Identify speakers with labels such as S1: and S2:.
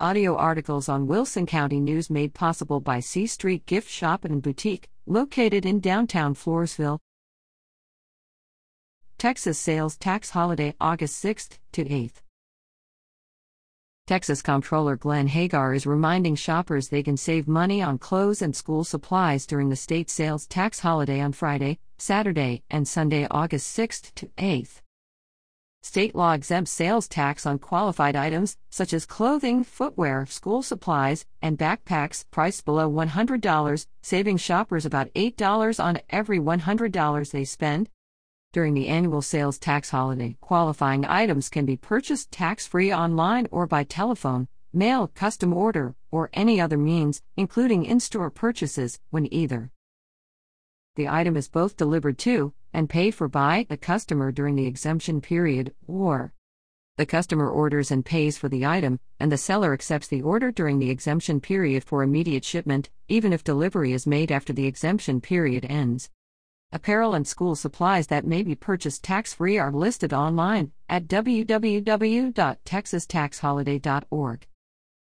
S1: Audio articles on Wilson County News made possible by C Street Gift Shop and Boutique, located in downtown Floresville. Texas Sales Tax Holiday August 6th to 8th. Texas Comptroller Glenn Hegar is reminding shoppers they can save money on clothes and school supplies during the state sales tax holiday on Friday, Saturday, and Sunday, August 6th to 8th. State law exempts sales tax on qualified items, such as clothing, footwear, school supplies, and backpacks, priced below $100, saving shoppers about $8 on every $100 they spend. During the annual sales tax holiday, qualifying items can be purchased tax free online or by telephone, mail, custom order, or any other means, including in store purchases, when either. The item is both delivered to and paid for by the customer during the exemption period, or the customer orders and pays for the item, and the seller accepts the order during the exemption period for immediate shipment, even if delivery is made after the exemption period ends. Apparel and school supplies that may be purchased tax free are listed online at www.texastaxholiday.org.